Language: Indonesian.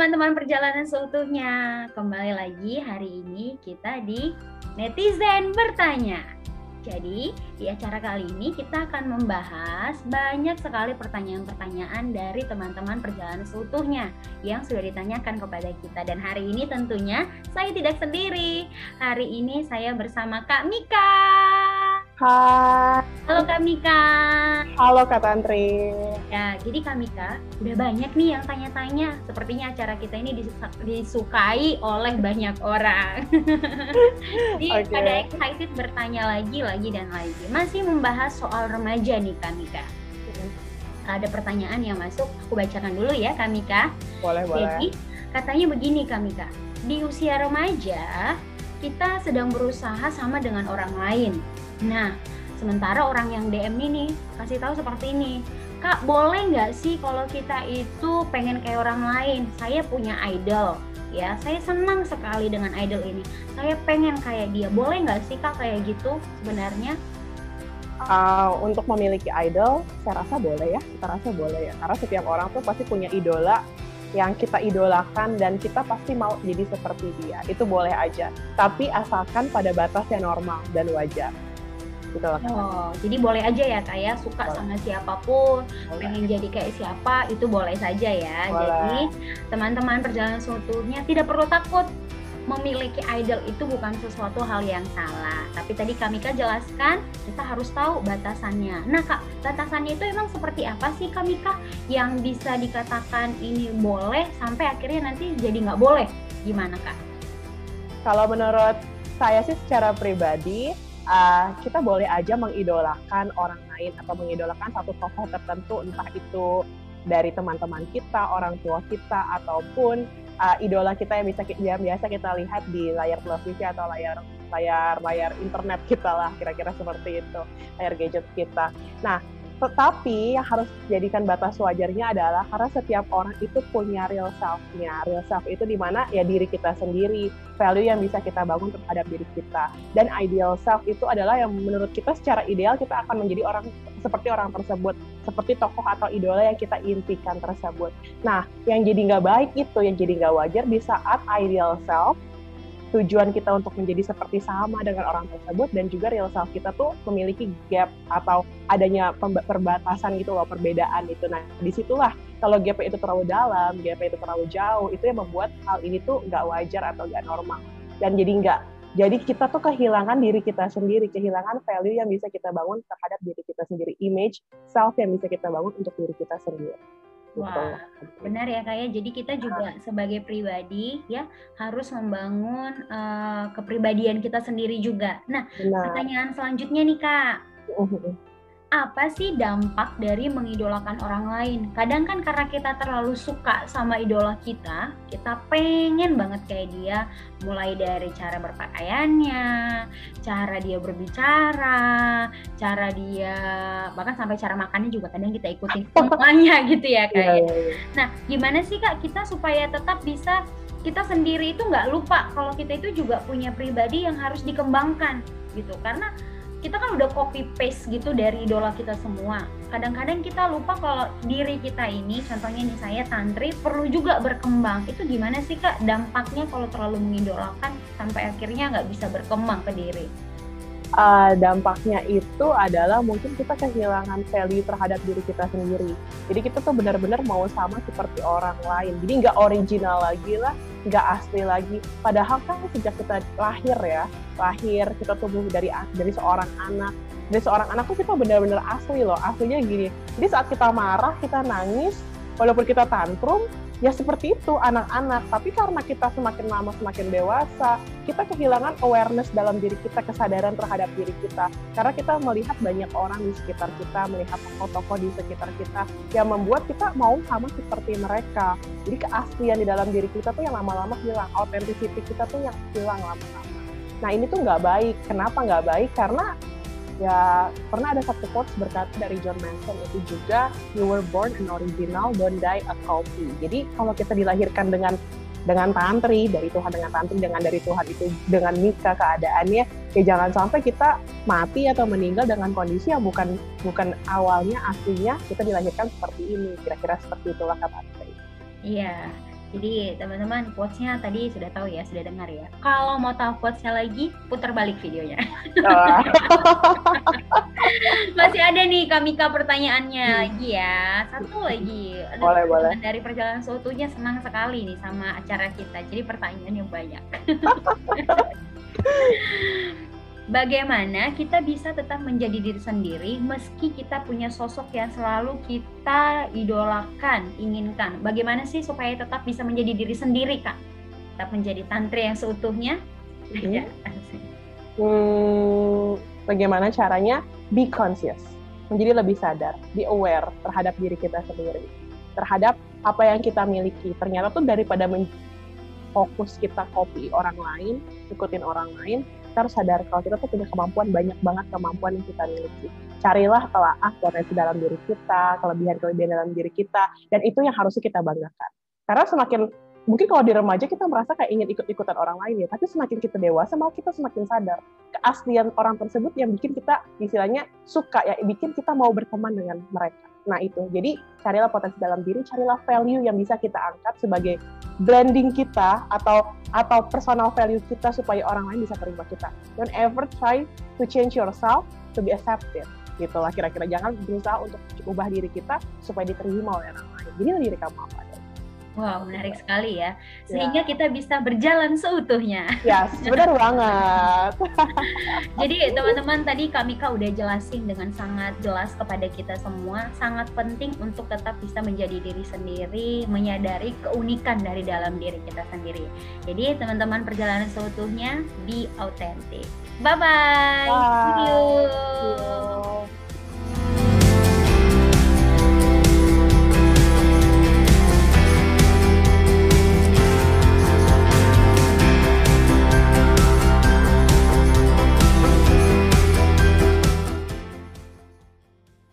teman-teman perjalanan seutuhnya. Kembali lagi hari ini kita di Netizen Bertanya. Jadi, di acara kali ini kita akan membahas banyak sekali pertanyaan-pertanyaan dari teman-teman perjalanan seutuhnya yang sudah ditanyakan kepada kita. Dan hari ini tentunya saya tidak sendiri. Hari ini saya bersama Kak Mika. Hai. Halo Kak Mika. Halo Kak Tantri. Ya, jadi Kak Mika, udah banyak nih yang tanya-tanya. Sepertinya acara kita ini disukai oleh banyak orang. jadi okay. ada excited bertanya lagi, lagi dan lagi. Masih membahas soal remaja nih Kak Mika. Ada pertanyaan yang masuk, aku bacakan dulu ya Kak Mika. Boleh, boleh. Jadi, katanya begini Kak Mika. Di usia remaja, kita sedang berusaha sama dengan orang lain Nah, sementara orang yang DM ini kasih tahu seperti ini, Kak boleh nggak sih kalau kita itu pengen kayak orang lain? Saya punya idol, ya saya senang sekali dengan idol ini. Saya pengen kayak dia, boleh nggak sih Kak kayak gitu sebenarnya? Uh, untuk memiliki idol, saya rasa boleh ya, kita rasa boleh ya. Karena setiap orang tuh pasti punya idola yang kita idolakan dan kita pasti mau jadi seperti dia. Itu boleh aja. Tapi asalkan pada batas yang normal dan wajar gitu loh. Oh, jadi boleh aja ya kak ya suka boleh. sama siapa pun, boleh. pengen jadi kayak siapa itu boleh saja ya. Boleh. Jadi teman-teman perjalanan seutuhnya tidak perlu takut memiliki idol itu bukan sesuatu hal yang salah. Tapi tadi kami kan jelaskan kita harus tahu batasannya. Nah kak, batasannya itu emang seperti apa sih kami kak yang bisa dikatakan ini boleh sampai akhirnya nanti jadi nggak boleh? Gimana kak? Kalau menurut saya sih secara pribadi uh, kita boleh aja mengidolakan orang lain atau mengidolakan satu tokoh tertentu entah itu dari teman-teman kita, orang tua kita ataupun uh, idola kita yang bisa yang biasa kita lihat di layar televisi atau layar layar layar internet kita lah kira-kira seperti itu layar gadget kita. Nah tetapi yang harus dijadikan batas wajarnya adalah karena setiap orang itu punya real self-nya. Real self itu di mana ya diri kita sendiri, value yang bisa kita bangun terhadap diri kita. Dan ideal self itu adalah yang menurut kita secara ideal kita akan menjadi orang seperti orang tersebut, seperti tokoh atau idola yang kita impikan tersebut. Nah, yang jadi nggak baik itu, yang jadi nggak wajar di saat ideal self tujuan kita untuk menjadi seperti sama dengan orang tersebut dan juga real self kita tuh memiliki gap atau adanya perbatasan gitu loh perbedaan itu nah di situlah kalau gap itu terlalu dalam gap itu terlalu jauh itu yang membuat hal ini tuh nggak wajar atau nggak normal dan jadi nggak jadi kita tuh kehilangan diri kita sendiri kehilangan value yang bisa kita bangun terhadap diri kita sendiri image self yang bisa kita bangun untuk diri kita sendiri. Wah, benar ya kak ya. Jadi kita juga sebagai pribadi ya harus membangun uh, kepribadian kita sendiri juga. Nah, benar. pertanyaan selanjutnya nih kak. Apa sih dampak dari mengidolakan orang lain? Kadang kan karena kita terlalu suka sama idola kita, kita pengen banget kayak dia, mulai dari cara berpakaiannya, cara dia berbicara, cara dia bahkan sampai cara makannya juga kadang kita ikutin semuanya gitu ya kayak. Yeah, yeah, yeah. Nah, gimana sih Kak kita supaya tetap bisa kita sendiri itu nggak lupa kalau kita itu juga punya pribadi yang harus dikembangkan gitu karena kita kan udah copy paste gitu dari idola kita semua. Kadang-kadang kita lupa kalau diri kita ini, contohnya nih saya tantri, perlu juga berkembang. Itu gimana sih kak dampaknya kalau terlalu mengidolakan sampai akhirnya nggak bisa berkembang ke diri? Uh, dampaknya itu adalah mungkin kita kehilangan value terhadap diri kita sendiri. Jadi kita tuh benar-benar mau sama seperti orang lain. Jadi nggak original lagi lah, nggak asli lagi. Padahal kan sejak kita lahir ya, lahir kita tumbuh dari dari seorang anak, dari seorang anak tuh kita benar-benar asli loh. Aslinya gini. Jadi saat kita marah, kita nangis, walaupun kita tantrum, ya seperti itu anak-anak. Tapi karena kita semakin lama semakin dewasa kita kehilangan awareness dalam diri kita kesadaran terhadap diri kita. Karena kita melihat banyak orang di sekitar kita melihat tokoh-tokoh di sekitar kita yang membuat kita mau sama seperti mereka. Jadi keaslian di dalam diri kita tuh yang lama-lama hilang. Authenticity kita tuh yang hilang lama-lama. Nah ini tuh nggak baik. Kenapa nggak baik? Karena ya pernah ada satu quotes berkata dari John Manson itu juga you were born an original don't die a copy jadi kalau kita dilahirkan dengan dengan tantri dari Tuhan dengan tantri dengan dari Tuhan itu dengan nikah keadaannya ya jangan sampai kita mati atau meninggal dengan kondisi yang bukan bukan awalnya aslinya kita dilahirkan seperti ini. Kira-kira seperti itulah kata iya Jadi teman-teman quotes-nya tadi sudah tahu ya, sudah dengar ya. Kalau mau tahu quotes-nya lagi, putar balik videonya. Oh. Masih ada nih Kamika pertanyaannya hmm. lagi ya. Satu lagi. Ada boleh, boleh. Dari perjalanan seutuhnya senang sekali nih sama acara kita. Jadi pertanyaannya banyak. bagaimana kita bisa tetap menjadi diri sendiri meski kita punya sosok yang selalu kita idolakan, inginkan. Bagaimana sih supaya tetap bisa menjadi diri sendiri, Kak? Tetap menjadi tantri yang seutuhnya? Hmm. hmm, bagaimana caranya? Be conscious. Menjadi lebih sadar, be aware terhadap diri kita sendiri. Terhadap apa yang kita miliki. Ternyata tuh daripada fokus kita copy orang lain, ikutin orang lain, kita harus sadar kalau kita tuh punya kemampuan banyak banget kemampuan yang kita miliki. Carilah telaah potensi dalam diri kita, kelebihan-kelebihan dalam diri kita, dan itu yang harusnya kita banggakan. Karena semakin mungkin kalau di remaja kita merasa kayak ingin ikut-ikutan orang lain ya, tapi semakin kita dewasa malah kita semakin sadar keaslian orang tersebut yang bikin kita istilahnya suka ya, bikin kita mau berteman dengan mereka. Nah itu, jadi carilah potensi dalam diri, carilah value yang bisa kita angkat sebagai branding kita atau atau personal value kita supaya orang lain bisa terima kita. Don't ever try to change yourself to be accepted. Gitu lah kira-kira jangan berusaha untuk ubah diri kita supaya diterima oleh orang lain. Jadi diri kamu apa Wow, menarik sekali ya. Sehingga ya. kita bisa berjalan seutuhnya. Ya, benar banget. Jadi teman-teman tadi kami Mika udah jelasin dengan sangat jelas kepada kita semua, sangat penting untuk tetap bisa menjadi diri sendiri, menyadari keunikan dari dalam diri kita sendiri. Jadi teman-teman perjalanan seutuhnya be authentic. Bye-bye. Bye. See you.